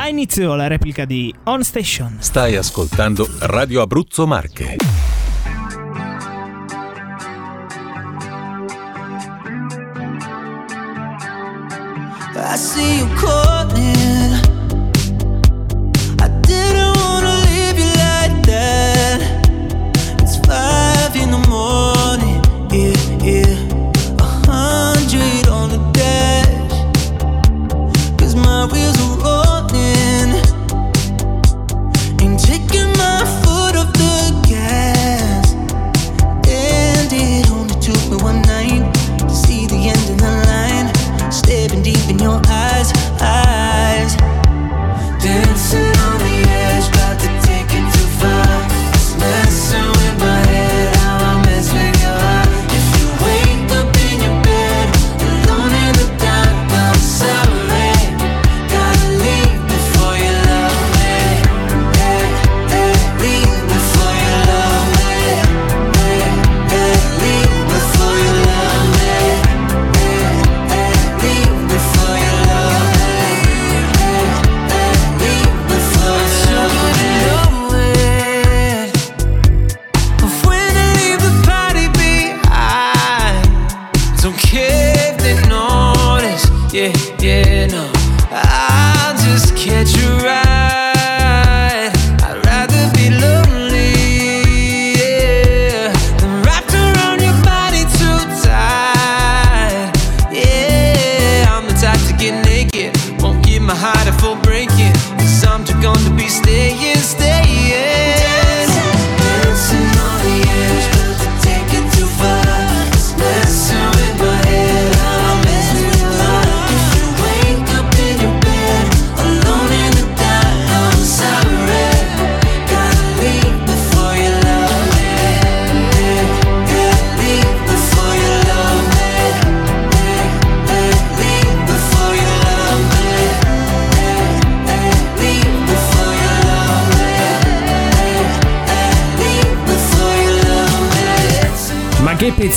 Ha inizio la replica di On Station. Stai ascoltando Radio Abruzzo Marche.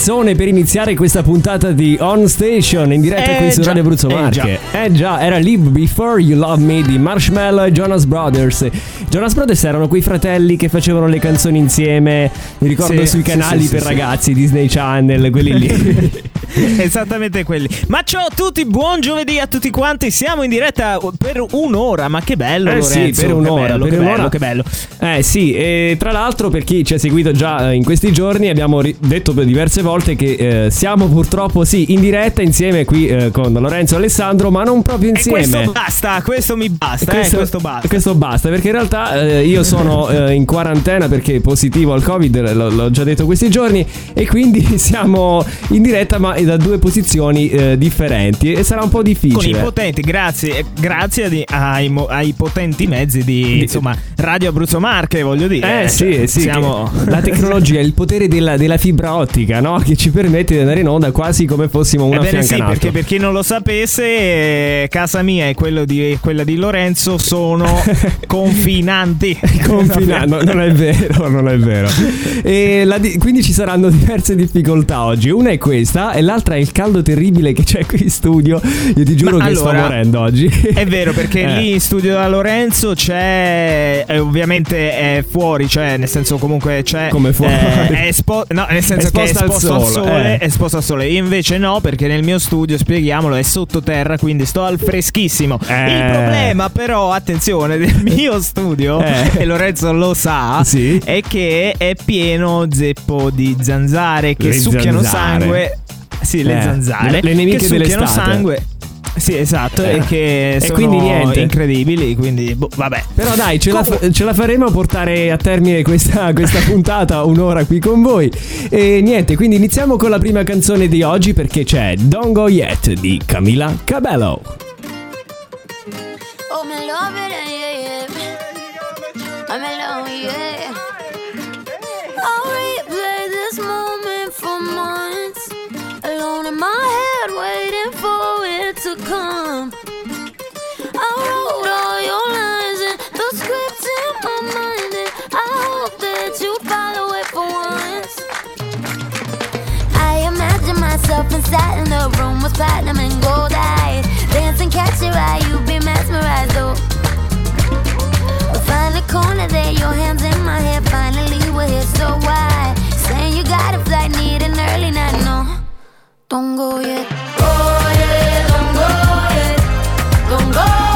Pezzone per iniziare questa puntata di On Station in diretta Eh qui su già, Radio Abruzzo eh Marche. Eh già, era Live Before You Love Me di Marshmallow e Jonas Brothers. Jonas Brothers erano quei fratelli che facevano le canzoni insieme, mi ricordo Sì, sui sì, canali sì, per sì, ragazzi, Disney Channel, quelli lì. Esattamente quelli. Ma ciao a tutti, buon giovedì a tutti quanti. Siamo in diretta per un'ora. Ma che bello, Eh sì, Lorenzo, per un'ora, Che bello, per che un'ora. bello, che bello. Eh sì, e tra l'altro per chi ci ha seguito già eh, in questi giorni abbiamo detto per diverse volte che eh, siamo purtroppo sì in diretta insieme qui eh, con Lorenzo e Alessandro, ma non proprio E insieme. questo basta, questo mi basta, eh, questo basta. questo basta, perché in realtà eh, io sono eh, in quarantena perché positivo al Covid, l- l'ho già detto questi giorni, e quindi siamo in diretta ma da due posizioni eh, differenti e sarà un po' Con i difficile. potenti, grazie, eh, grazie ai, mo- ai potenti mezzi di, insomma, Radio Abruzzo Marche, voglio dire. Eh sì, Cioè, sì, siamo... la tecnologia, il potere della, della fibra ottica, no? Che ci permette di andare in onda quasi come fossimo una Ebbene sì, perché per chi non lo sapesse, eh, casa mia e quello di, quella di Lorenzo sono confinanti. Confina- no, non è vero, non è vero. E di- quindi ci saranno diverse difficoltà oggi. Una è questa, e l'altra è il caldo terribile che c'è qui in studio. Io ti giuro Ma che sto allora, morendo oggi. È vero, perché Eh. lì in studio da Lorenzo c'è. eh, ovviamente è fuori, cioè, nel senso, comunque c'è. Come fuori? eh, è espo- no, nel senso che è Esposta al esposto al sole, sole. eh. È esposto al sole. Io invece no, perché nel mio studio, spieghiamolo, è sottoterra, quindi sto al freschissimo. Eh. Il problema, però, attenzione, del mio studio, Eh. e Lorenzo lo sa, Sì. è che è pieno zeppo di zanzare che Le succhiano zanzare. sangue. Sì, le Eh, zanzare. le- le nemiche che succhiano dell'estate. sangue. Sì, esatto, Eh. e che E sono quindi niente. incredibili, quindi boh, vabbè. Però dai, ce la, Comunque- ce la faremo a portare a termine questa, questa puntata, un'ora qui con voi. E niente, quindi iniziamo con la prima canzone di oggi perché c'è Don't Go Yet di Camila Cabello. Oh, me love it, yeah, yeah. I'm alone, yeah. I'll replay this moment for months. Alone in my Up and sat in the room with platinum and gold eye. Dancing, catch your eye, you be mesmerized, oh. Find the corner there, your hands in my hair. Finally, we're here, so why? Saying you got a flight, need an early night, no. Don't go yet. Go yet, don't go yet, don't go.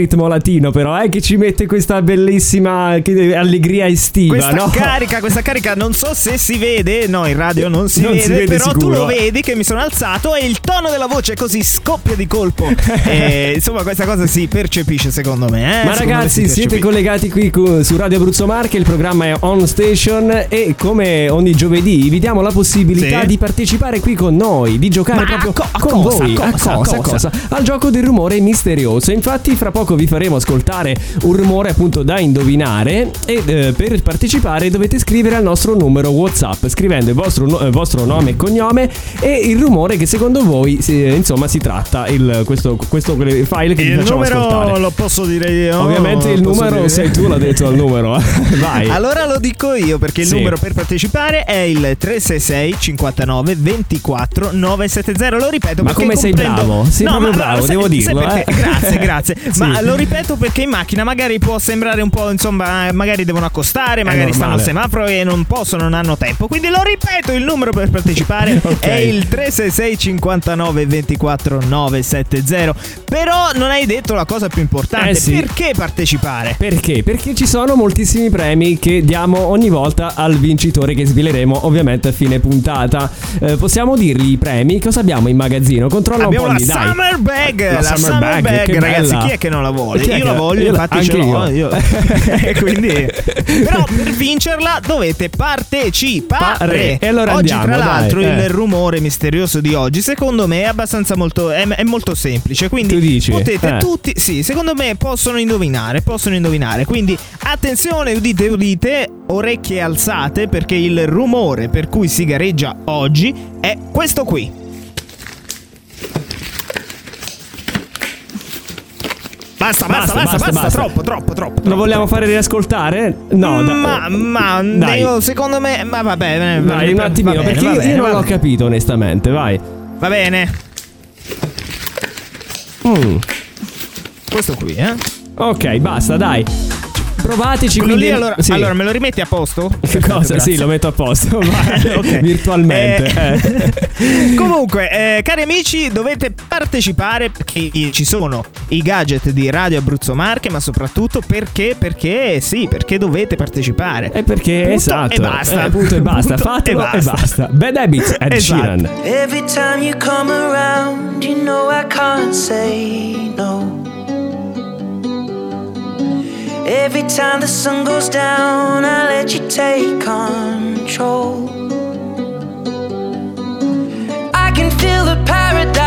Ritmo latino, però, eh, che ci mette questa bellissima che- allegria estiva, Questa no? carica, questa carica non so se si vede, no, in radio non si, Non vede, si vede però tu sicuro. lo vedi che mi sono alzato e il tono della voce così scoppia di colpo. e, insomma, questa cosa si percepisce secondo me. Eh? Ma Secondo me ragazzi, si siete collegati qui su Radio Abruzzo Marche, il programma è On Station e come ogni giovedì vi diamo la possibilità Sì. di partecipare qui con noi, di giocare Ma proprio a co- a con cosa, voi, a cosa, a cosa? cosa? al gioco del rumore misterioso. Infatti fra poco vi faremo ascoltare un rumore appunto da indovinare e eh, per partecipare dovete scrivere al nostro numero WhatsApp scrivendo il vostro, no- eh, vostro nome e cognome e il rumore che secondo voi si- insomma si tratta, il- questo, questo file che vi Il facciamo numero ascoltare. lo posso dire io. Ovviamente il numero dire- sei tu, l'ha detto al numero. eh. Vai. Allora lo dico io perché il Sì. numero per partecipare è il 366 59 24 970. Lo ripeto Ma come sei comprendo- bravo? Sei No, bravo, sai- devo sai dirlo, perché? eh. Grazie, grazie. Sì. Ma lo ripeto perché in macchina magari può sembrare un po', insomma, eh, magari devono accostare, magari stanno al semaforo e non possono, non hanno tempo. Quindi lo ripeto, il numero per partecipare Ok. è il 366 59 24 970. Però non hai detto la cosa più importante. Eh sì. Perché partecipare? Perché? Perché ci sono moltissimi premi che diamo ogni volta al vincitore che sveleremo ovviamente a fine puntata. Eh, possiamo dirgli i premi? Cosa abbiamo in magazzino? Controlla Abbiamo un po' la lì, dai. Summer Bag, La la, Summer Summer, Bag, Bag, ragazzi, bella. chi è che non la vuole? Chi è Io la voglio, io la- infatti ce l'ho. io. io. E quindi però per vincerla dovete partecipare. Pare. E allora oggi andiamo, tra dai, l'altro eh. il rumore misterioso di oggi secondo me è abbastanza molto è, è molto semplice, quindi potete Eh. tutti sì, secondo me possono indovinare, possono indovinare. Quindi attenzione, udite udite, orecchie alzate perché il rumore per cui si gareggia oggi è questo qui. Basta, basta, basta, basta, troppo, troppo, troppo. Lo vogliamo fare riascoltare? No, ma, ma io, secondo me, ma va bene. va Dai, bene, un attimino, perché io- non l'ho capito onestamente, vai. Va bene, Mm. questo qui, eh. Ok, basta, dai. Provateci Quello quindi. lì, allora, Sì. allora, me lo rimetti a posto? Che cosa? Sì, lo metto a posto. Virtualmente. Eh, eh. Comunque, eh, cari amici, dovete partecipare perché ci sono i gadget di Radio Abruzzo Marche, ma soprattutto perché, perché sì, perché dovete partecipare. E perché Punto esatto. e basta. Eh, punto e basta. Punto Fatelo e e basta. basta. Bad Habits, Ed Esatto. Sheeran. Every time you come around, you know I can't say no. Every time the sun goes down, I let you take control. I can feel the paradise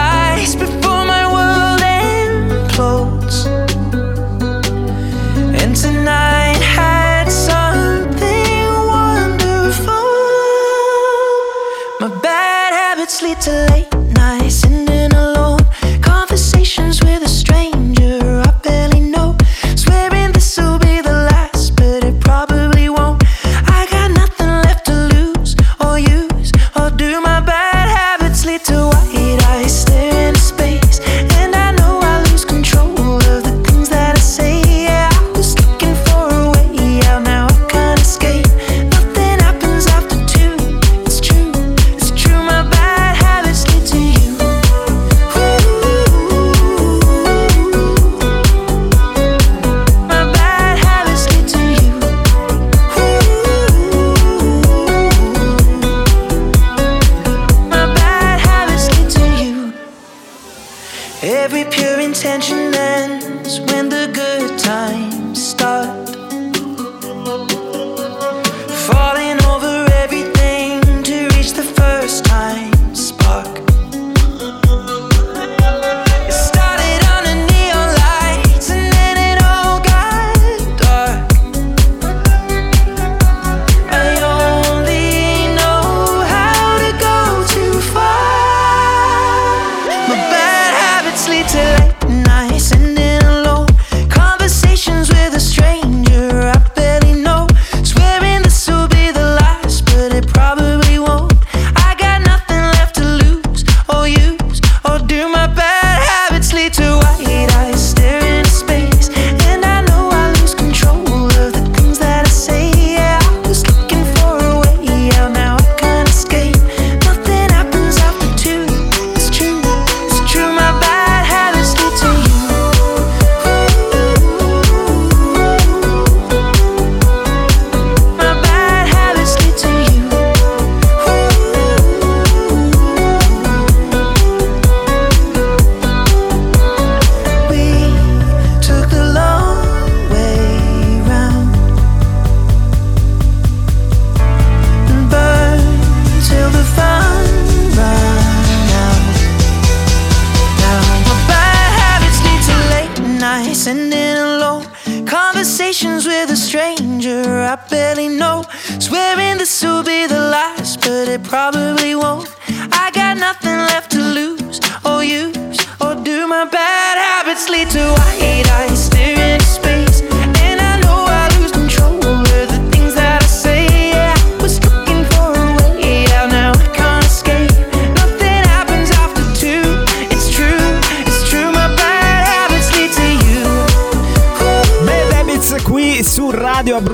I barely know. Swearing this will be the last, but it probably won't. I got nothing left to lose or use or do. My bad habits lead to white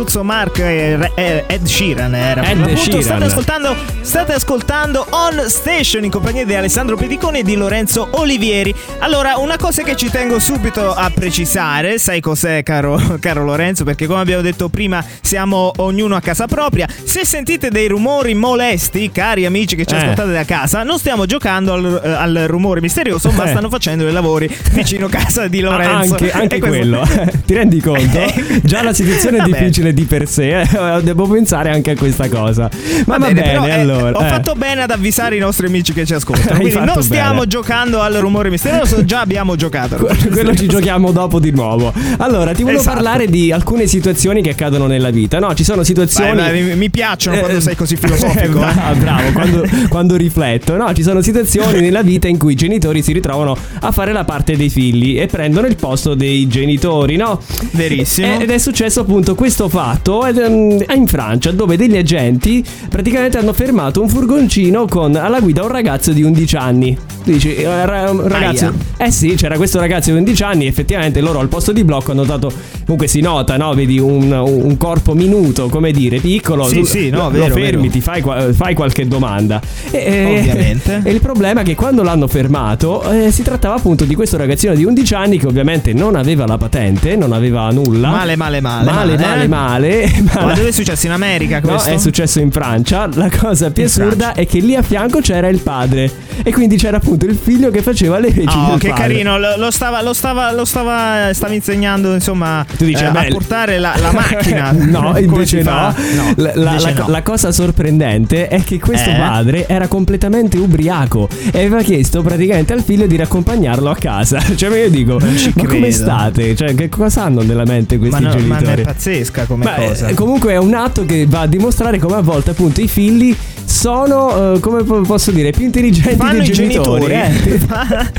Abruzzo Mark eh, eh, Ed Sheeran era per Ed l'appunto. Sheeran. State ascoltando, state ascoltando On Station in compagnia di Alessandro Pediconi e di Lorenzo Olivieri. Allora, una cosa che ci tengo subito a precisare, sai cos'è caro, caro Lorenzo? Perché come abbiamo detto prima siamo ognuno a casa propria. Se sentite dei rumori molesti, cari amici che ci Eh. ascoltate da casa, non stiamo giocando al, eh, al rumore misterioso, ma Eh. stanno facendo i lavori vicino casa di Lorenzo. Anche, anche E quello, ti rendi conto? Eh. Già la situazione è difficile di per sé, eh. devo pensare anche a questa cosa. Ma va, bene, però, eh, allora. ho eh. fatto bene ad avvisare i nostri amici che ci ascoltano. Quindi non stiamo bene. giocando al rumore misterioso, già abbiamo giocato. Quello ci giochiamo dopo di nuovo. Allora, ti volevo Esatto. parlare di alcune situazioni che accadono nella vita. No, ci sono situazioni. Vai, vai, mi, piacciono quando Eh, sei così filosofico. eh, eh. bravo, quando, quando rifletto. No, ci sono situazioni nella vita in cui i genitori si ritrovano a fare la parte dei figli e prendono il posto dei genitori, no? Verissimo. Eh, Ed è successo appunto questo fatto ed, ehm, in Francia dove degli agenti praticamente hanno fermato un furgoncino con alla guida un ragazzo di 11 anni. Tu dici, eh, ragazzo... Aia. Eh sì, c'era questo ragazzo di 11 anni effettivamente loro al posto di blocco hanno notato, comunque si nota, no? Vedi un, un corpo minuto, come dire, piccolo. Sì, tu sì, no, lo vero, fermi, vero. ti fai, fai qualche domanda. E, e- Ovviamente. E il problema è che quando l'hanno fermato eh, si trattava appunto di questo ragazzino di 11 anni che ovviamente non aveva la patente, non aveva nulla. Male, male, male. Male, male, male. Ma Ma- dove è successo? In America No, questo? è successo in Francia. La cosa più In assurda Francia. è che lì a fianco c'era il padre. E quindi c'era appunto il figlio che faceva le veci Oh, che padre. carino, lo, lo stava, lo stava, lo stava, stava insegnando, insomma, Tu dici, eh, a beh, portare la, la macchina. no, Come invece no. No, La, la- invece no. la cosa sorprendente è che questo Eh? padre era completamente ubriaco e aveva chiesto praticamente al figlio di raccompagnarlo a casa. Cioè, io dico, ma come credo. state? Cioè, che cosa hanno nella mente ma, questi no, ma genitori? è pazzesca come Ma, cosa. eh, comunque è un atto che va a dimostrare come a volte appunto i figli sono, eh, come po- posso dire, più intelligenti fanno dei i genitori, genitori. eh. Fa-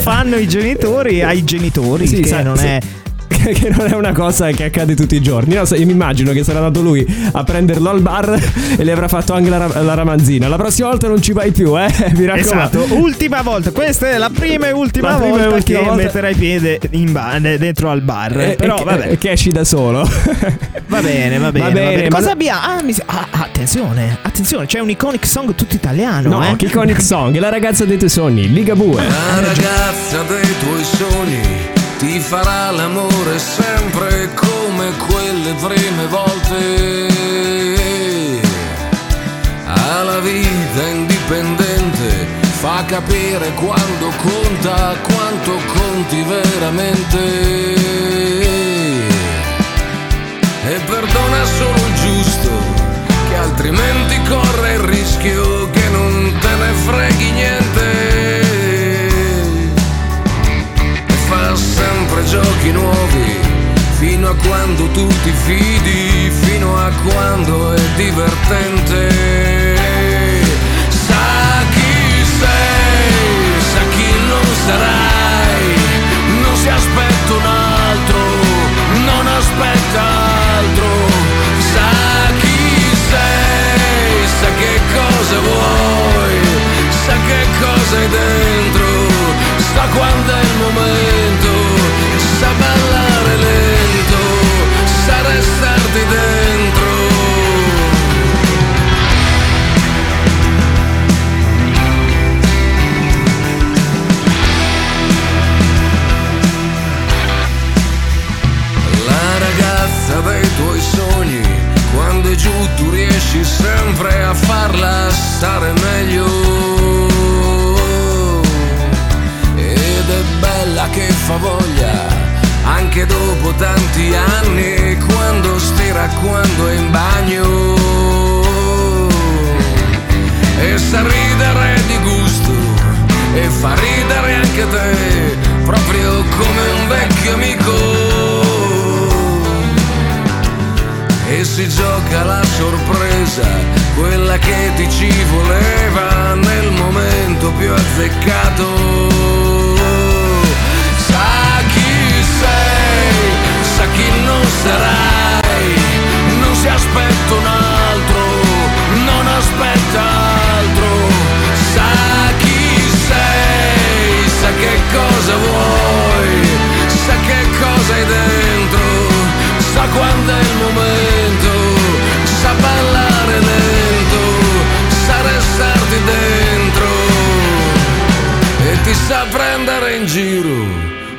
fanno i genitori ai genitori Sì, che sa- non sì. è che non è una cosa che accade tutti i giorni. No, se- io mi immagino che sarà andato lui a prenderlo al bar e le avrà fatto anche la, la ramanzina. La prossima volta non ci vai più, eh? Mi raccomando. Esatto, ultima volta. Questa è la prima e ultima prima e volta ultima che volta. metterai piede in ba- dentro al bar. Eh, Però eh, vabbè, eh, Che esci da solo. va bene, va bene. Va bene, ma Cosa no- abbiamo? Ah, mi sa- ah, attenzione, attenzione, c'è un iconic song tutto italiano, No, eh? che iconic song, la ragazza dei tuoi sogni, Ligabue. La ragazza dei tuoi sogni ti farà l'amore sempre come quelle prime volte. Ha la vita indipendente, fa capire quando conta, quanto conti veramente. E perdona solo il giusto, che altrimenti corre il rischio che non te ne freghi niente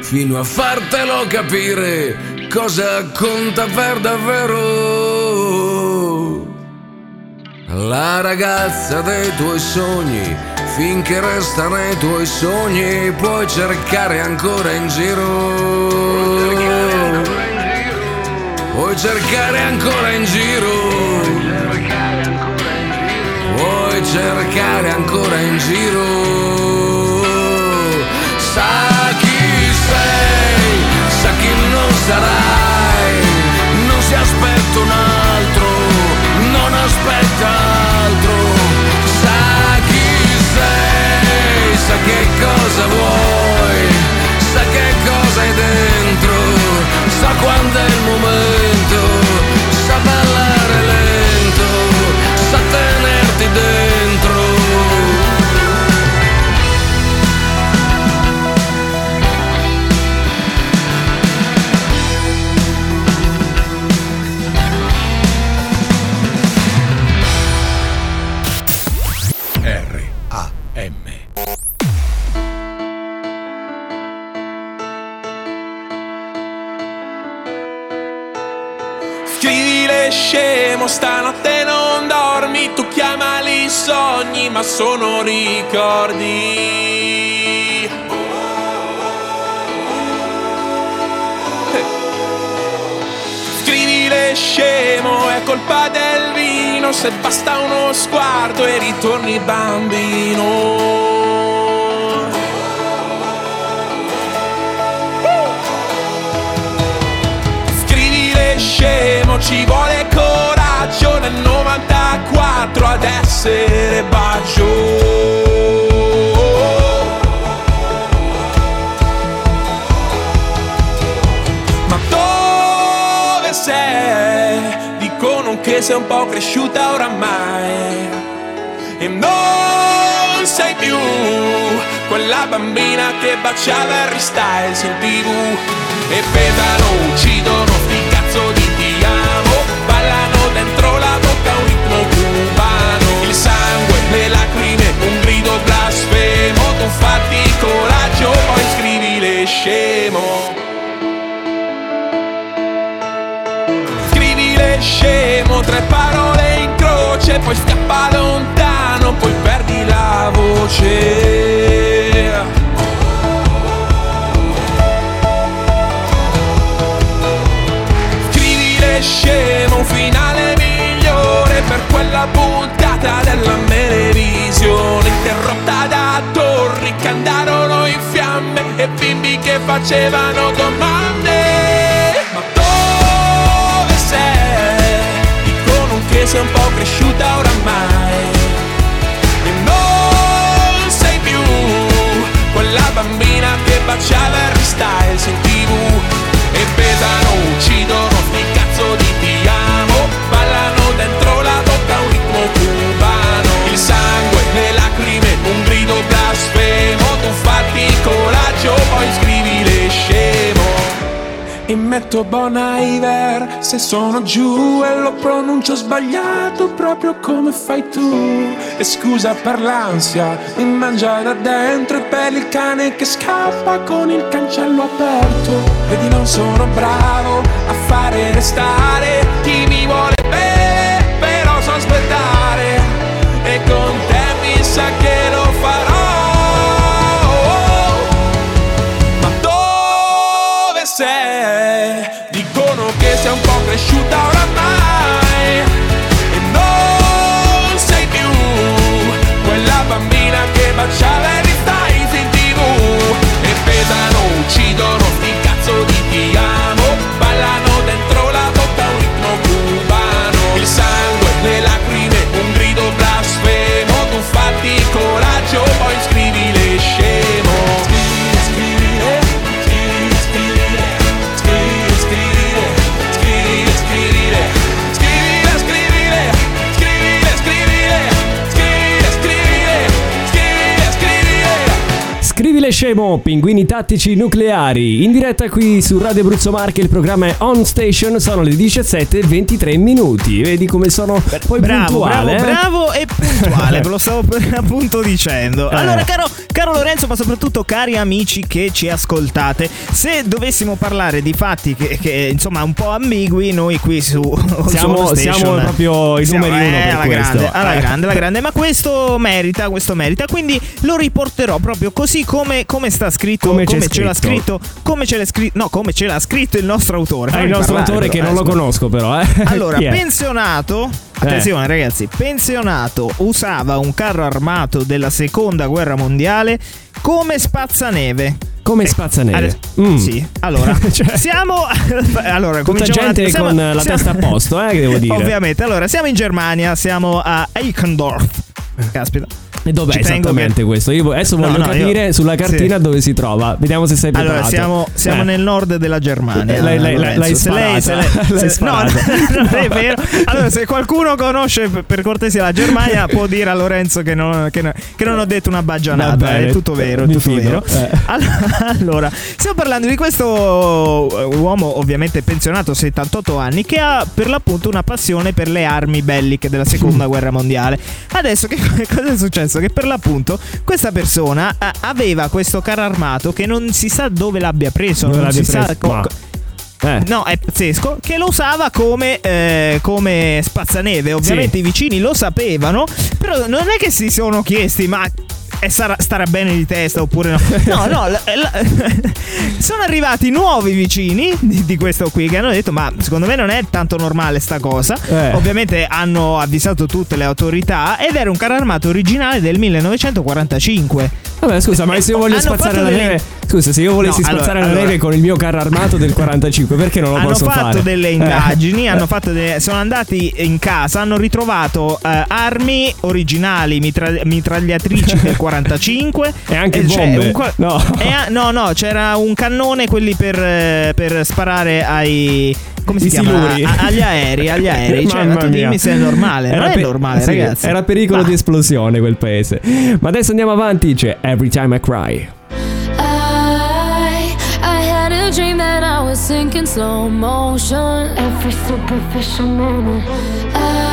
fino a fartelo capire cosa conta per davvero. La ragazza dei tuoi sogni, finché resta nei tuoi sogni, puoi cercare ancora in giro. Puoi cercare ancora in giro. Puoi cercare ancora in giro. Sa sarai. Non si aspetta un altro, non aspetta altro. Sa chi sei, sa che cosa vuoi, sa che cosa hai dentro, sa quando è il momento, sogni, ma sono ricordi. Scrivile scemo, è colpa del vino, se basta uno sguardo e ritorni bambino. Scrivile scemo, ci vuole coraggio nel 94 ad essere bacio. Ma dove sei? Dicono che sei un po' cresciuta oramai e non sei più quella bambina che baciava Harry Styles in tv e pedano, uccidono sti cazzo di ti amo ballano dentro la cubano il sangue, le lacrime, un grido blasfemo tu fatti coraggio poi scrivile scemo Scrivile scemo, tre parole in croce, poi scappa lontano, poi perdi la voce. Quella puntata della televisione, interrotta da torri che andarono in fiamme e bimbi che facevano domande. Ma dove sei? Dicono che sei un po' cresciuta oramai E non sei più quella bambina che baciava Harry Styles in tv E pesano, uccidono metto Bon Iver se sono giù e lo pronuncio sbagliato proprio come fai tu. E scusa per l'ansia, mi mangia da dentro e per il cane che scappa con il cancello aperto. Vedi non sono bravo a fare restare chi mi vuole bene però so aspettare. E con te mi sa che che baciava Scrivile scemo, pinguini tattici nucleari. In diretta qui su Radio Abruzzo Marche, il programma è On Station, sono le 17 e 23 minuti. Vedi come sono poi Bravo, puntuale, bravo, eh? bravo e puntuale, ve lo stavo appunto dicendo. Eh. Allora, caro, caro Lorenzo, ma soprattutto cari amici che ci ascoltate, se dovessimo parlare di fatti che, che, insomma un po' ambigui, noi qui su Siamo- su On Station, siamo proprio i siamo- numeri uno eh, per alla grande, alla Eh. grande, alla grande, ma questo merita, questo merita, quindi lo riporterò proprio così come, come sta scritto, Come c'è ce l'ha scritto. come ce l'ha scritto, no, come ce l'ha scritto il nostro autore. Fammi il nostro parlare, autore che però, non eh, lo scusa. conosco però, eh. Allora, è? pensionato. Attenzione ragazzi, pensionato usava un carro armato della seconda guerra mondiale come spazzaneve. Come Eh, spazzaneve. adesso- Mm. Sì, allora Cioè- siamo. allora, Tutta gente attimo, con siamo- la siamo- testa a posto, eh, che devo dire. Ovviamente, allora siamo in Germania, siamo a Eichendorf. Caspita. E dov'è Ci esattamente che- questo? Io adesso No, voglio no, capire io- sulla cartina sì. dove si trova. Vediamo se sei preparato. Allora, siamo, siamo Eh. nel nord della Germania. Lei- lei- Lorenzo. l'hai Se lei- se lei- se- no, non è vero. Allora, se qualcuno conosce per- cortesia la Germania, può dire a Lorenzo che non, che no- che non ho detto una baggianata. È tutto vero, è tutto vero. Eh. Allora, allora, stiamo parlando di questo eh, uomo, ovviamente pensionato, 78 anni, che ha per l'appunto una passione per le armi belliche della seconda guerra mondiale. Adesso, che cosa è successo? Che per l'appunto questa persona eh, aveva questo carro armato che non si sa dove l'abbia preso. Dove non l'abbia si sa preso? co- Ma- Eh. No, è pazzesco. Che lo usava come, eh, come spazzaneve. Ovviamente Sì. i vicini lo sapevano. Però non è che si sono chiesti, ma. Eh, sarà, starà bene di testa oppure no? No, no. la- la- sono arrivati nuovi vicini di, di questo qui che hanno detto: Ma secondo me non è tanto normale sta cosa. Eh. Ovviamente hanno avvisato tutte le autorità. Ed era un carro armato originale del 1945. Vabbè, scusa, ma se io voglio Hanno spazzare fatto la delle- neve. Scusa, se io volessi No, allora- spazzare la allora- neve con il mio carro armato del 45, perché non lo hanno posso fatto fare? delle Eh. indagini, hanno fatto delle- sono andati in casa, hanno ritrovato eh, armi originali, mitra- mitragliatrici del 45 E anche cioè, bombe. un qua- No. e a- no, no, c'era un cannone quelli per, eh, per sparare ai come si I chiama? siluri. A- agli aerei, agli aerei. Cioè, Mamma ma tu mia. dimmi se è normale. non è pe- normale, sì, ragazzi. Era pericolo Ma- di esplosione quel paese. Ma adesso andiamo avanti. C'è Every Time I Cry. I I had a dream that I was sinking slow motion. Every superficial moment. I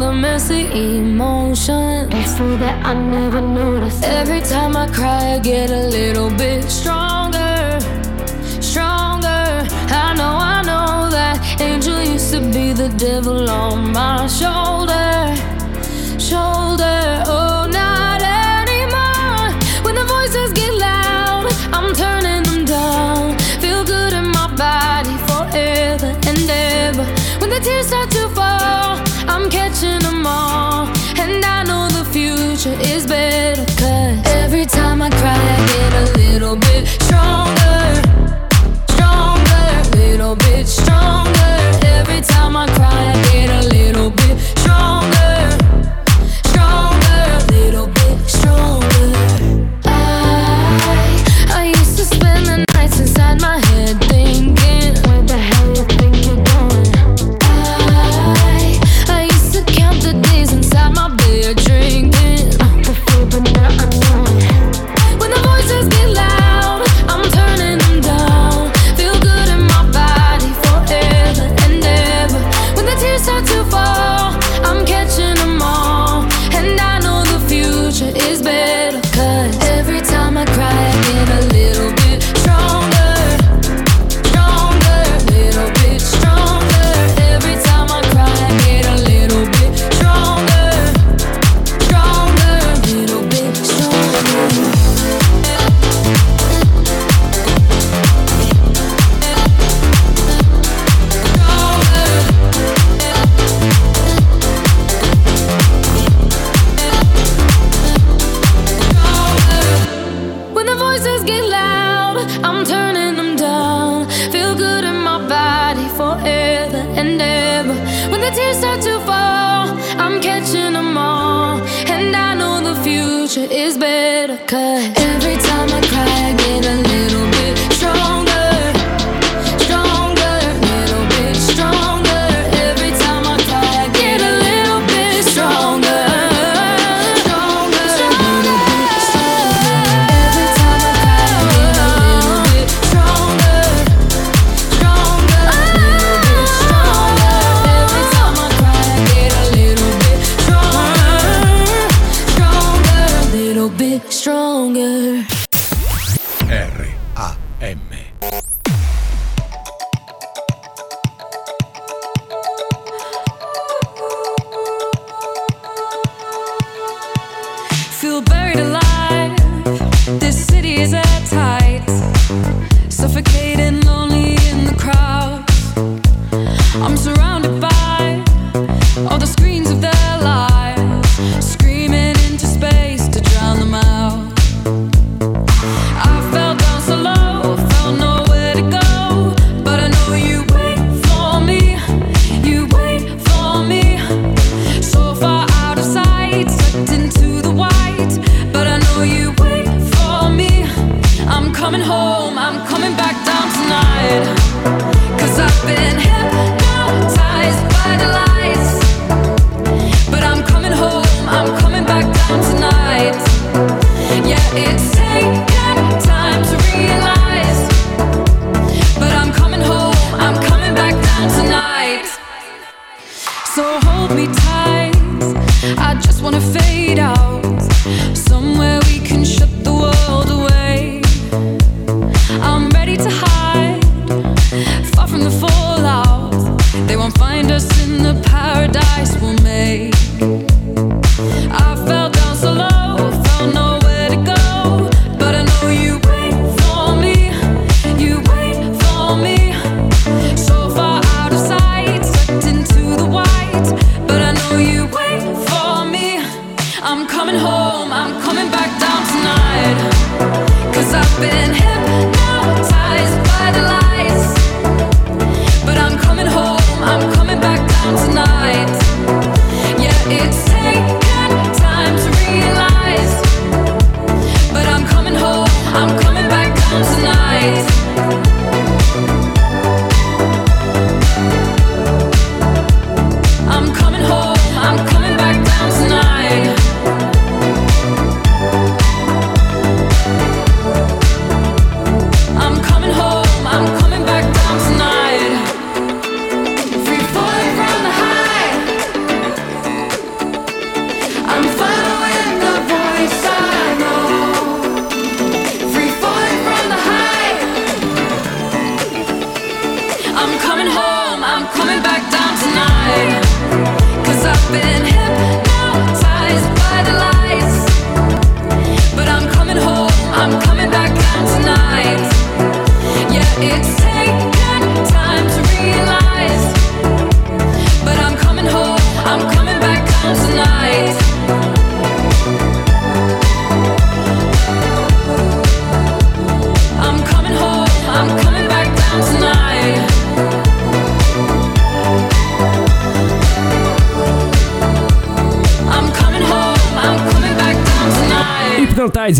the messy emotions. so that I never noticed. Every time I cry, I get a little bit stronger, stronger. I know, I know that angel used to be the devil on my shoulder shoulder. Oh, not anymore. When the voices get loud, I'm turning them down. Feel good in my body forever and ever. When the tears start is better.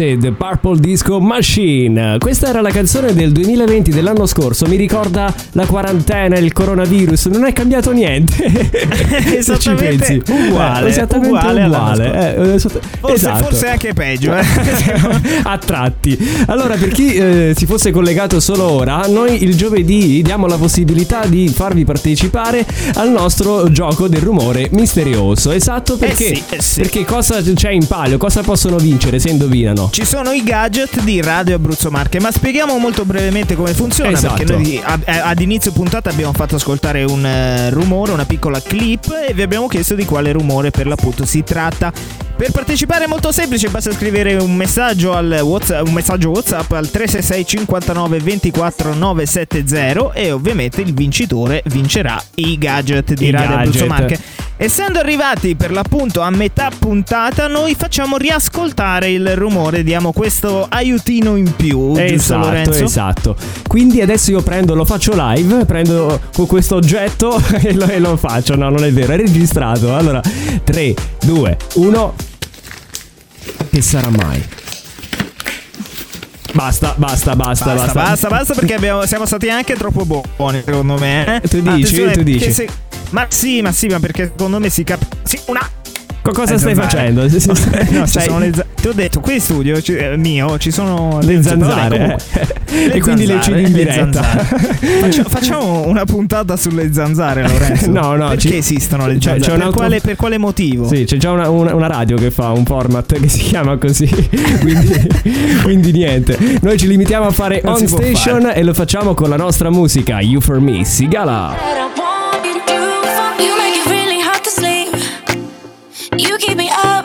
Hypnotized Purple Disco Machine. Questa era la canzone del 2020 dell'anno scorso. Mi ricorda la quarantena, il coronavirus. Non è cambiato niente. Se ci Esattamente pensi. uguale, Eh, esattamente uguale uguale. all'anno Eh, esatt- Forse, esatto. forse anche peggio, eh. a tratti. Allora, per chi eh, si fosse collegato solo ora, noi il giovedì diamo la possibilità di farvi partecipare al nostro gioco del rumore misterioso. Esatto, perché, sì, eh sì. perché cosa c'è in palio? Cosa possono vincere se indovinano? Ci sono i gadget di Radio Abruzzo Marche, ma spieghiamo molto brevemente come funziona Esatto. perché noi a- ad inizio puntata abbiamo fatto ascoltare un eh, rumore, una piccola clip e vi abbiamo chiesto di quale rumore per l'appunto si tratta. Per partecipare è molto semplice, basta scrivere un messaggio, al WhatsApp, un messaggio WhatsApp al 366 59 24 970 e ovviamente il vincitore vincerà i gadget di I Radio Abruzzo. Marche. Essendo arrivati per l'appunto a metà puntata, noi facciamo riascoltare il rumore, diamo questo aiutino in più, Esatto, Lorenzo? esatto. Quindi adesso io prendo, lo faccio live, prendo con questo oggetto e lo, e lo faccio. No, non è vero, è registrato. Allora, 3, 2, 1. Che sarà mai? Basta, basta, basta, Basta, basta, basta, perché abbiamo- siamo stati anche troppo buoni, secondo me. eh. Tu dici, Attenzione, tu dici. se- ma sì, ma sì, ma perché secondo me si capisce. Sì, una. Co- cosa Le stai facendo? No, ci Stai- sono le za- Ti ho detto, qui in studio ci- eh, mio ci sono le vabbè, zanzare comunque, eh. le e quindi le cedi in le diretta zanzare. Faccia- facciamo una puntata sulle zanzare, Lorenzo. No, no, Perché ci- esistono le c'è- zanzare? c'è un per, altro- quale, per quale motivo? Sì, c'è già una, una- una radio che fa un format che si chiama così. quindi, quindi niente. Noi ci limitiamo a fare Non on station e lo facciamo con la nostra musica You for Me, Sigala. You keep me up,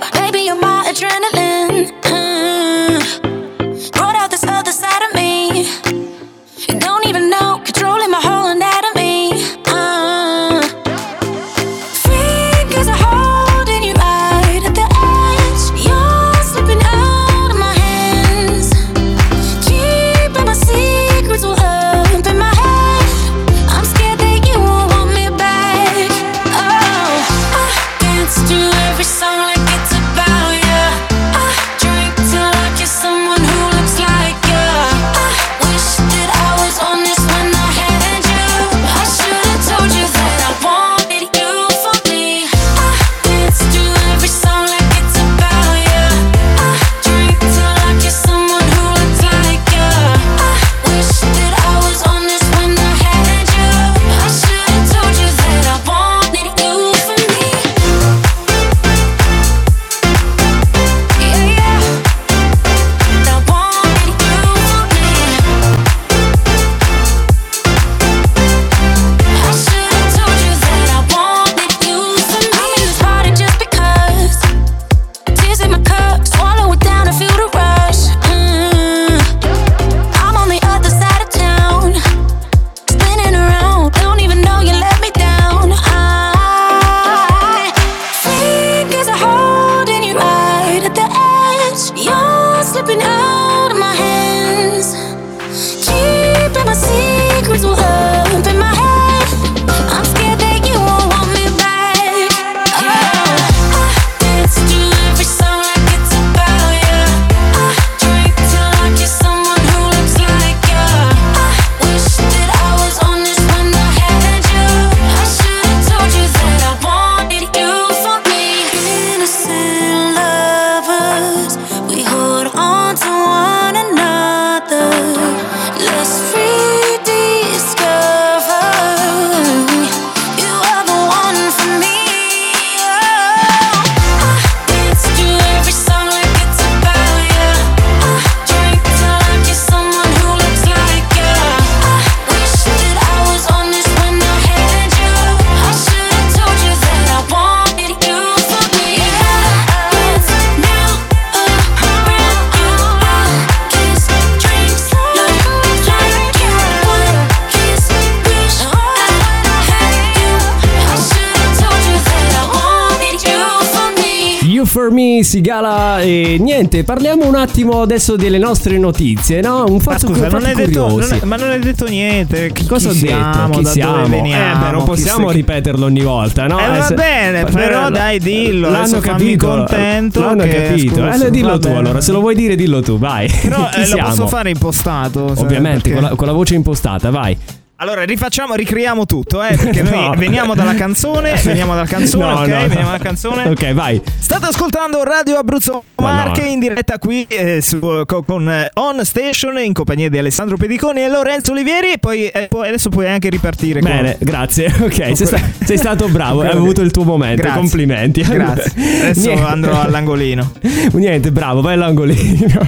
for Me, Sigala e niente, parliamo un attimo adesso delle nostre notizie, no? Un Ma fatto scusa, non hai detto, non è- ma non hai detto niente. Chi, Cosa ho chi detto? Siamo, Chi da siamo? Dove veniamo, eh, non chi possiamo sei- ripeterlo ogni volta, no? Eh, va bene, però dai, dillo, L'hanno capito. contento L'hanno che, capito. scusa, eh, dillo tu bene. allora, se lo vuoi dire dillo tu, vai. Però Chi eh, lo posso fare impostato. sai, Ovviamente, con la, con la voce impostata, vai. Allora, rifacciamo, ricriamo tutto, eh, perché noi No. veniamo dalla canzone, veniamo dalla canzone, No, ok? no. Veniamo dalla canzone. Ok, vai. State ascoltando Radio Abruzzo. Marche in diretta qui eh, su- co- con eh, On Station in compagnia di Alessandro Pediconi e Lorenzo Olivieri e poi, eh, adesso puoi anche ripartire con- Bene, grazie. Ok, sei, sta- sei stato bravo, hai avuto il tuo momento. Grazie. Complimenti. Grazie. Adesso Niente. andrò all'angolino. Niente, bravo, vai all'angolino.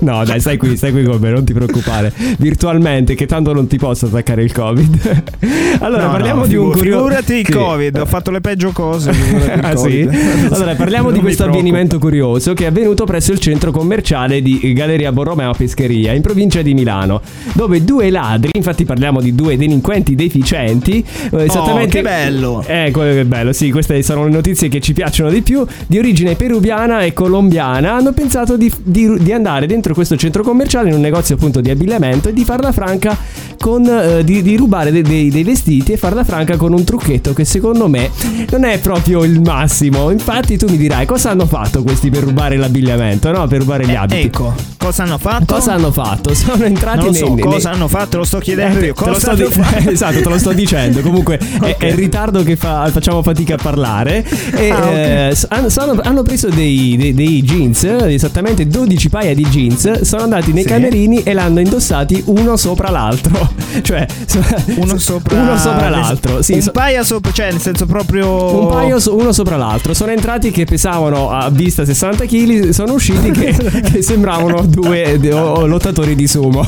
No, dai, stai qui, stai qui con me, non ti preoccupare. Virtualmente, che tanto non ti posso attaccare il Covid. Allora, No, parliamo no, di un curioso. Figurati il Covid, ho fatto le peggio cose. Ah, sì? Allora, parliamo Non di questo avvenimento curioso che è avvenuto presso il centro commerciale di Galleria Borromeo Pescheria, in provincia di Milano, dove due ladri, infatti parliamo di due delinquenti deficienti, eh, esattamente... Oh, che bello. Eh, quello che bello, sì, queste sono le notizie che ci piacciono di più, di origine peruviana e colombiana, hanno pensato di, di- di andare dentro questo centro commerciale in un negozio appunto di abbigliamento e di farla franca con... eh, di, di rubare de- dei- dei vestiti e farla franca con un trucchetto che secondo me non è proprio il massimo. Infatti tu mi dirai cosa hanno fatto questi per rubare l'abbigliamento, no? Per rubare gli Eh, abiti. ecco, cosa hanno fatto? Cosa hanno fatto? Sono entrati Non lo so, nei, nei- cosa hanno fatto? Te lo sto chiedendo io. Eh, te lo Cosa sto di- fatto? esatto, te lo sto dicendo. Comunque è- è, il ritardo che fa- facciamo fatica a parlare. E, Ah, ok. eh, sono- hanno preso dei, dei- dei jeans, esattamente 12 paia di jeans. Sono andati nei Sì. camerini e l'hanno indossati uno sopra l'altro. Cioè, Uno sopra, uno sopra l'altro. Sì, un so- paio sopra, cioè nel senso proprio. un paio so- uno sopra l'altro. Sono entrati che pesavano a vista 60 kg, sono usciti che, che sembravano due de- o- lottatori di sumo.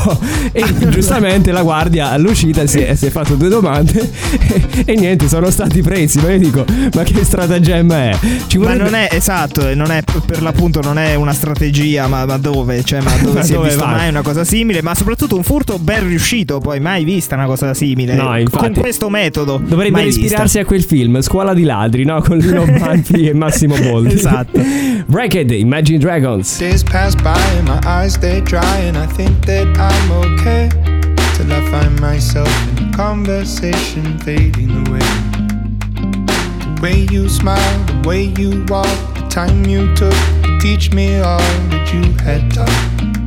E giustamente la guardia all'uscita si è, si è fatto due domande e, e niente, sono stati presi. Ma io dico, ma che stratagemma è? Ci Ma vorrebbe- non è esatto, non è per l'appunto non è una strategia, ma, ma dove? Cioè, ma dove Ma si è dove visto vai? mai una cosa simile? Ma soprattutto un furto ben riuscito, poi mai vista una cosa simile. No, infatti. Con questo metodo. Dovrebbero mai ispirarsi vista. a quel film, Scuola di ladri, no? Con Lino Banfi e Massimo Boldi. Esatto. Racket, Imagine Dragons. Days pass by and my eyes stay dry, and I think that I'm okay. Till I find myself in a conversation fading away. The way you smile, the way you walk, the time you took to teach me all that you had taught.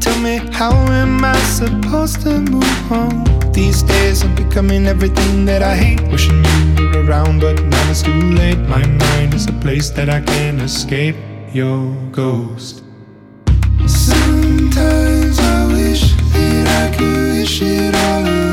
Tell me, how am I supposed to move on? These days I'm becoming everything that I hate. Wishing you were around, but now it's too late. My mind is a place that I can't escape. Your ghost. Sometimes I wish that I could wish it all away.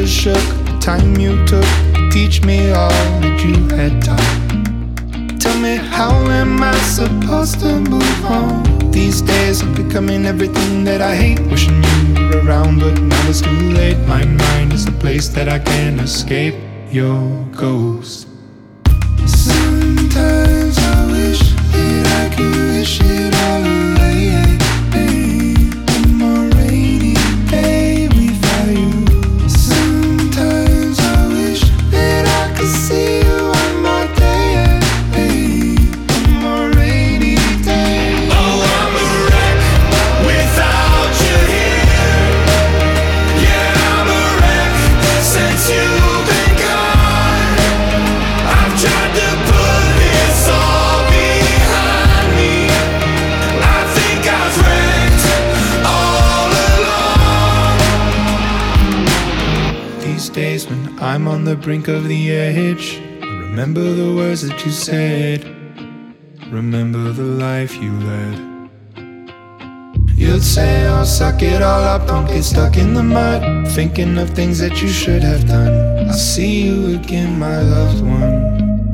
Shoulders shook, the time you took to teach me all that you had taught. Tell me, how am I supposed to move on? These days I'm becoming everything that I hate. Wishing you were around, but now it's too late. My mind is a place that I can't escape. Your ghost. The brink of the edge, remember the words that you said. Remember the life you led. You'd say, I'll oh, suck it all up, don't get stuck in the mud. Thinking of things that you should have done. I'll see you again, my loved one.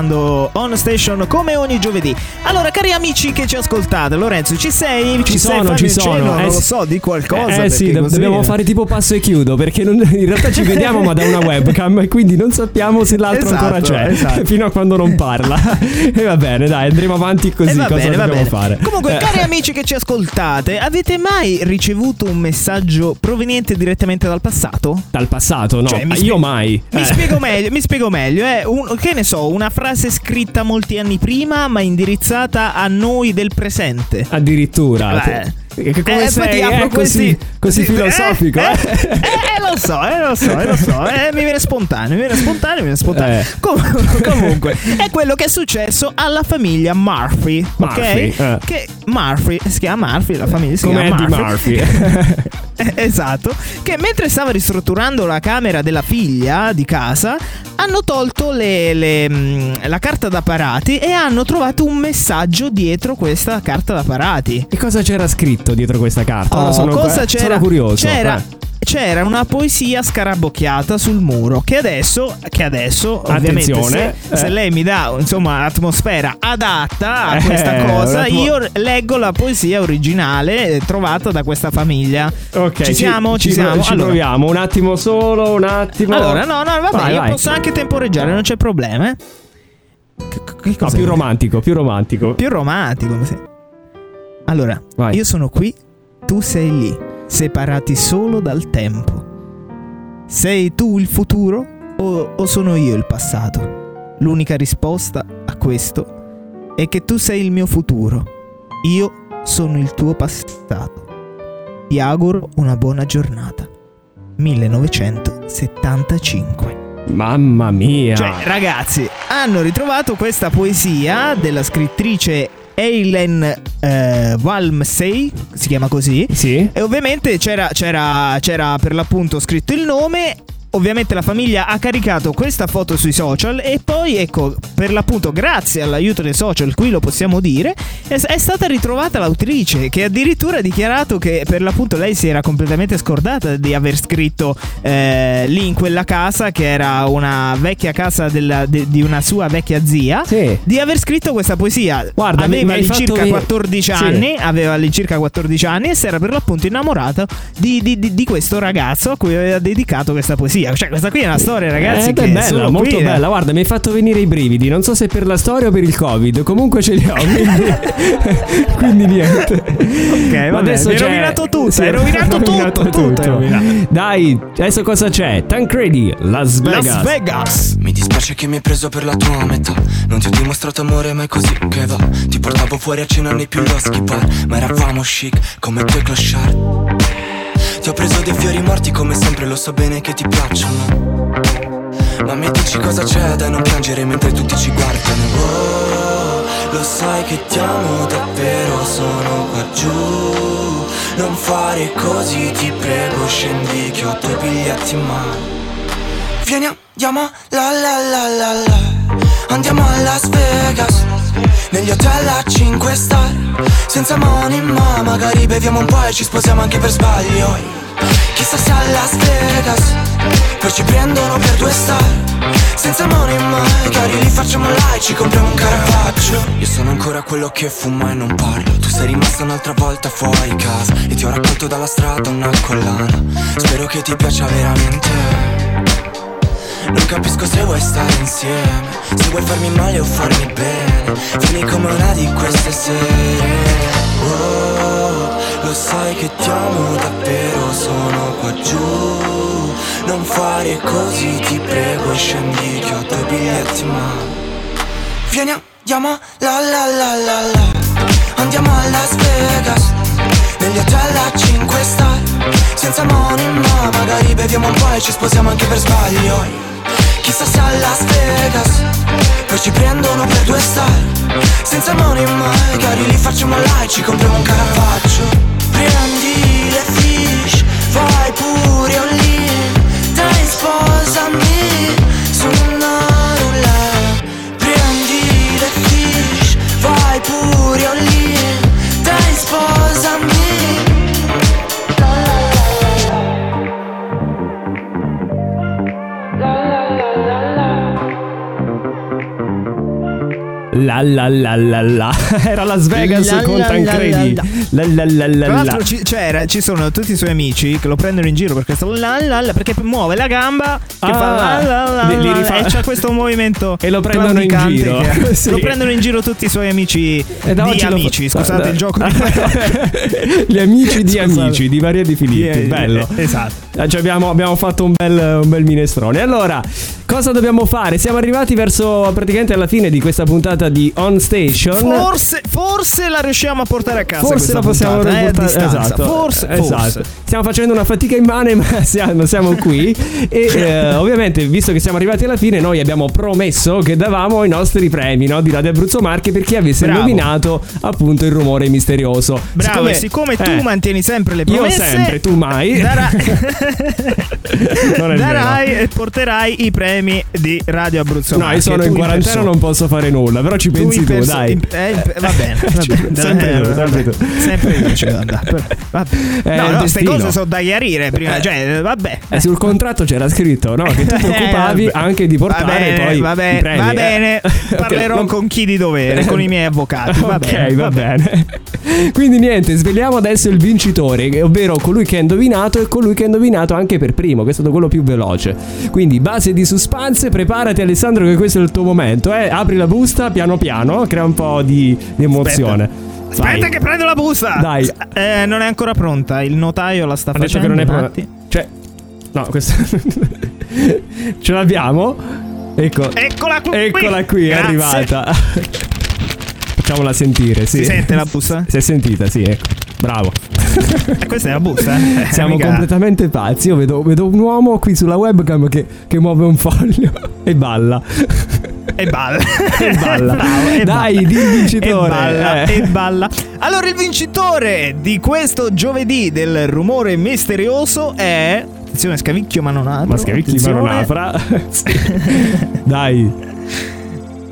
State ascoltando On Station come ogni giovedì. Allora, cari amici che ci ascoltate, Lorenzo, ci sei? Ci sei? sono, ci sono. cenno, Eh non lo sì. so, di qualcosa. Eh sì, perché do- dobbiamo fare tipo passo e chiudo perché non- in realtà ci vediamo ma da una webcam e quindi non sappiamo se l'altro Esatto, ancora c'è esatto. fino a quando non parla. e va bene, dai, andremo avanti così. Eh, cosa bene, dobbiamo fare? Comunque, Eh, cari amici che ci ascoltate, avete mai ricevuto un messaggio proveniente direttamente dal passato? dal passato, no? Cioè, mi io spie- mai. Mi Eh. spiego meglio, mi spiego meglio. eh. Un- che ne so, una frase scritta molti anni prima, ma indirizzata a noi del presente. Addirittura. Beh. Che- che come Eh, sei? eh, così, questi- così sì, filosofico. eh, eh? eh, eh, lo so, eh, lo so, eh, lo so. eh, mi viene spontaneo, mi viene spontaneo, mi viene spontaneo. Eh. Com- comunque, è quello che è successo alla famiglia Murphy. Murphy, ok? eh. Che Murphy si chiama Murphy, la famiglia si Come chiama Murphy. Murphy. Eh, esatto. Che mentre stava ristrutturando la camera della figlia di casa, hanno tolto le- le, mm, la carta da parati e hanno trovato un messaggio dietro questa carta da parati. e cosa c'era scritto dietro questa carta? Ora Oh, sono, cosa eh, c'era? sono curioso. C'era, eh. c'era una poesia scarabocchiata sul muro che adesso, che adesso ovviamente, se, se eh. lei mi dà insomma l'atmosfera adatta a Eh, questa cosa, un'atmo- io leggo la poesia originale eh, trovata da questa famiglia. Ok, ci siamo, ci, ci, siamo. ci Allora- proviamo. Un attimo solo, un attimo. Allora, no, no, vabbè, Vai, io vai. posso anche temporeggiare, non c'è problema. eh. Che, che No, cosa più romantico, più romantico. Più romantico. sì. Allora, Vai. io sono qui, tu sei lì, separati solo dal tempo. Sei tu il futuro o, o sono io il passato? L'unica risposta a questo è che tu sei il mio futuro. Io sono il tuo passato. Ti auguro una buona giornata. 1975. Mamma mia. Cioè, ragazzi, hanno ritrovato questa poesia della scrittrice Eileen eh, Walmsey, si chiama così. sì. E ovviamente c'era, c'era, c'era per l'appunto scritto il nome ovviamente la famiglia ha caricato questa foto sui social e poi ecco, per l'appunto grazie all'aiuto dei social, qui lo possiamo dire, è, stata ritrovata l'autrice che addirittura ha dichiarato che per l'appunto lei si era completamente scordata di aver scritto eh, lì in quella casa che era una vecchia casa della- de- di una sua vecchia zia, Sì. di aver scritto questa poesia. Guarda, aveva all'incirca venire- 14 Sì. anni, aveva all'incirca 14 anni e si era per l'appunto innamorato di, di- di- di questo ragazzo a cui aveva dedicato questa poesia. Cioè, questa qui è una storia, ragazzi, Eh, che bella, solo molto qui- bella. Guarda, mi hai fatto venire i brividi. Non so se per la storia o per il Covid. Comunque ce li ho. Quindi, quindi niente. Ok, vabbè, hai rovinato tutto, hai rovinato tutto, tutto, hai rovinato. Dai, adesso cosa c'è? Tancredi, Las Vegas. Las Vegas. Mi dispiace che mi hai preso per la tua metà Non ti ho dimostrato amore ma è così che va Ti portavo fuori a cena nei più loschi bar Ma eravamo chic come quei clochard Ti ho preso dei fiori morti come sempre lo so bene che ti piacciono. Ma mi dici cosa c'è da non piangere mentre tutti ci guardano? Oh, lo sai che ti amo davvero sono qua giù. Non fare così ti prego scendi che ho due biglietti in mano Vieni andiamo la la la la la. Andiamo a Las Vegas Negli hotel a 5 star. Senza money ma magari beviamo un po' e ci sposiamo anche per sbaglio. Chissà se a Las Vegas Poi ci prendono per due star. Senza money ma magari li facciamo là e ci compriamo un Caravaggio Io sono ancora quello che fuma e non parlo. Tu sei rimasta un'altra volta fuori casa E ti ho raccolto dalla strada una collana. Spero che ti piaccia veramente non capisco se vuoi stare insieme Se vuoi farmi male o farmi bene. Vieni come una di queste sere. Oh, lo sai che ti amo davvero Sono qua giù. Non fare così ti prego Scendi che ho due biglietti mano Vieni andiamo la la la la la. Andiamo a Las Vegas Negli hotel a 5 star. Senza money ma magari beviamo un po' e ci sposiamo anche per sbaglio Chissà se a Las Vegas Poi ci prendono per due star. Senza money magari li facciamo là e ci compriamo un Caravaggio Prendi le fish Vai pure all in. Dai sposami La la la la la. Era Las Vegas La con la Tancredi. La la la la Tra la. l'altro ci, c'era- ci sono tutti i suoi amici che lo prendono in giro per questo la la la, perché muove la gamba che Ah, fa la la la, li- li la, rifà- e c'ha questo movimento E lo prendono in giro. che- Sì. Lo prendono in giro tutti i suoi amici E da di lo fa- amici, scusate da- il gioco Gli amici di Scusate. amici di Maria Di Filippi. Eh, Bello. eh, esatto. Eh, cioè abbiamo, abbiamo fatto un bel, un bel minestrone. Allora, cosa dobbiamo fare? Siamo arrivati verso praticamente alla fine di questa puntata di On Station. Forse, forse la riusciamo a portare a casa Forse la possiamo puntata, eh, a distanza. esatto, Forse, esatto. forse. Stiamo facendo una fatica immane, ma siamo, siamo qui. e eh, ovviamente, visto che siamo arrivati alla fine, noi abbiamo promesso che davamo i nostri premi no, di Radio Abruzzo Marche per chi avesse Bravo. indovinato appunto il rumore misterioso. Bravo, siccome tu eh, mantieni sempre le Io promesse sempre, tu mai. Darai, darai e porterai i premi di Radio Abruzzo No, io Marche, sono tu in quarantena, non posso fare nulla, però ci pensi tu, perso- dai. in- eh, in- va bene, va bene. Sempre Eh, tu, sempre tu. Sempre io ci devo andare. Vabbè. È no, no, queste cose sono da chiarire prima. Cioè, vabbè. Eh, sul contratto c'era scritto no, che tu ti Eh, occupavi anche di portare va bene, poi va bene, premi. va eh. bene. Parlerò non- con chi di dovere, con i miei avvocati. Va ok, bene, va bene. Quindi niente, sveliamo adesso il vincitore, ovvero colui che ha indovinato e colui che ha indovinato anche per primo, che è stato quello più veloce. Quindi base di suspense, preparati Alessandro che questo è il tuo momento, eh. Apri la busta piano piano, crea un po' di, di emozione. Aspetta Vai. che prendo la busta. Dai. Eh, non è ancora pronta. Il notaio la sta Ha detto facendo. che non è pronta. Cioè, no, questa ce l'abbiamo. Ecco. Eccola qui. Eccola qui, è Grazie. arrivata. Facciamola sentire, sì. Si sente la busta? Si è sentita, sì, ecco. Bravo. Questa è la busta. eh. Siamo mica- completamente pazzi. Io vedo, vedo un uomo qui sulla webcam che, che muove un foglio e balla. E balla. E balla. Bravo, e Dai, balla. di il vincitore. E balla, eh. e balla. Allora, il vincitore di questo giovedì del rumore misterioso è. attenzione, scavicchio ma non apro. Ma scavicchi ma non apra. Dai.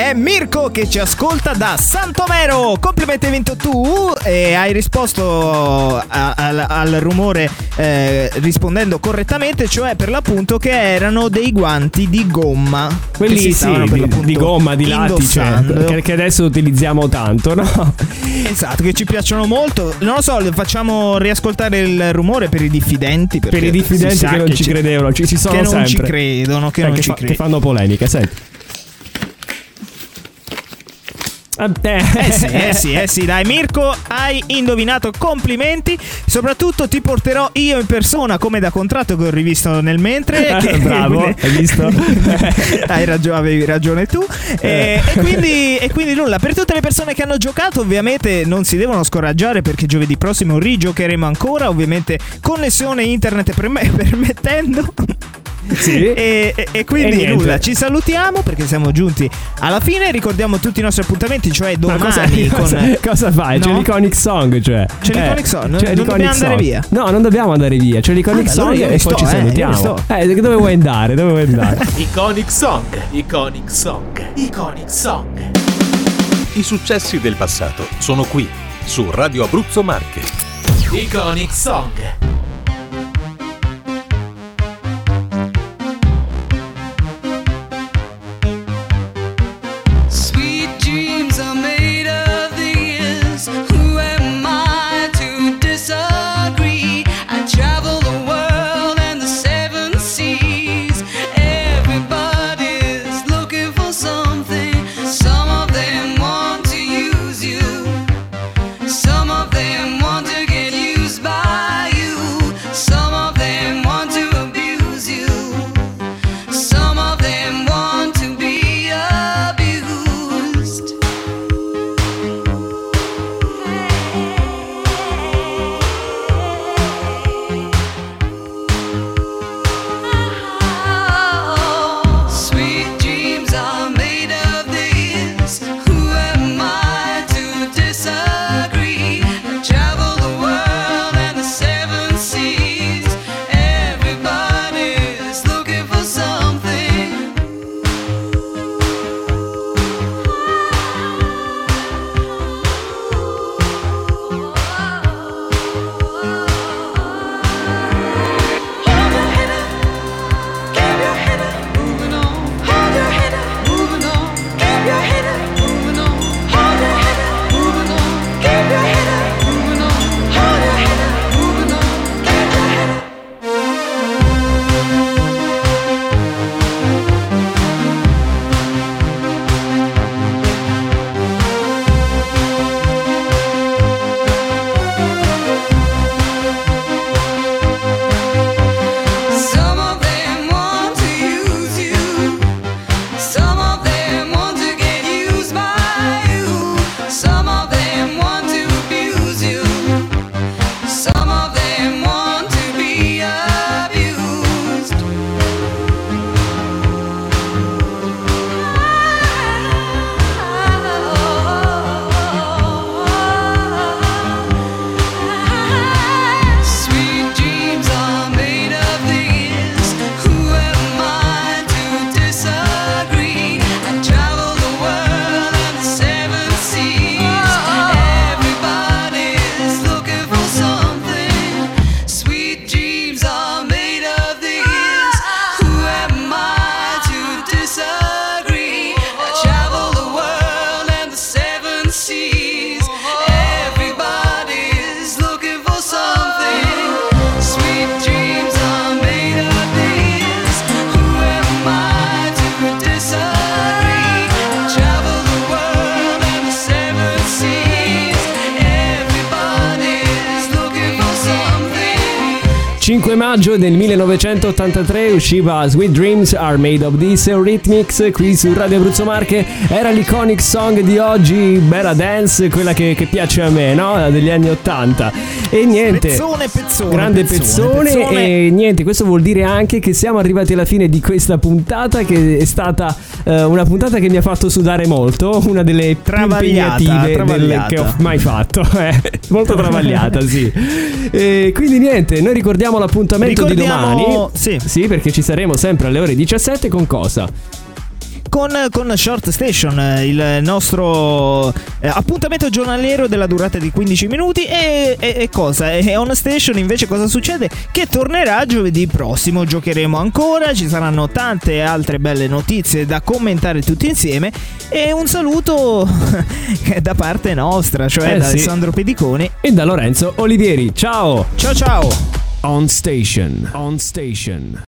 È Mirko che ci ascolta da Santomero. Complimenti hai vinto tu e hai risposto a- al, al rumore eh, rispondendo correttamente, cioè per l'appunto che erano dei guanti di gomma. che Quelli si sì, di, di gomma, di lattice, che, che adesso utilizziamo tanto, no? Esatto, che ci piacciono molto. Non lo so, facciamo riascoltare il rumore per i diffidenti. perché Per i diffidenti che non ci ci- credevano, ci, ci sono che non sempre. ci credono, che Eh, non che, ci fa- che credono. fanno polemiche, senti. Ah, Eh sì, eh sì, eh sì, dai Mirko, hai indovinato, complimenti. Soprattutto ti porterò io in persona come da contratto che ho rivisto nel mentre. che- Bravo, hai visto? hai ragione, avevi ragione tu. E, e quindi, e quindi nulla, per tutte le persone che hanno giocato ovviamente non si devono scoraggiare perché giovedì prossimo rigiocheremo ancora, ovviamente connessione internet perme- permettendo. Sì. E, e- e quindi E nulla, ci salutiamo perché siamo giunti alla fine. Ricordiamo tutti i nostri appuntamenti, cioè Ma domani cosa, con. cosa, cosa fai? C'è No? l'Iconic Song, cioè. C'è l'Iconic Song? Non- c'è non dobbiamo andare Song. via? No, non dobbiamo andare via. C'è l'Iconic Ah, Song allora e ne poi sto, ci eh, salutiamo. sto. Eh, dove vuoi andare? Dove vuoi andare? Iconic Song, Iconic Song, Iconic Song. I successi del passato sono qui, su Radio Abruzzo Marche. Iconic Song. Maggio del 1983 usciva Sweet Dreams Are Made of This Eurythmics qui su Radio Abruzzo Marche era l'iconic song di oggi Bella Dance quella che, che piace a me no? degli anni 80 e niente Pezzone, pezzone. grande pezzone, pezzone. e niente questo vuol dire anche che siamo arrivati alla fine di questa puntata che è stata eh, una puntata che mi ha fatto sudare molto una delle più impegnative travagliata. che ho mai fatto eh, molto travagliata sì e quindi niente noi ricordiamo l'appuntamento l'appuntamento di Ricordiamo- domani. sì. perché ci saremo sempre alle ore 17 con cosa? Con, con Short Station, eh, il nostro eh, appuntamento giornaliero della durata di 15 minuti. E, e- e cosa? E On Station invece cosa succede? Che tornerà giovedì prossimo. Giocheremo ancora, ci saranno tante altre belle notizie da commentare tutti insieme. E un saluto da parte nostra, cioè Eh da sì. Alessandro Pediconi. E da Lorenzo Olivieri. Ciao! Ciao ciao! On Station. On Station.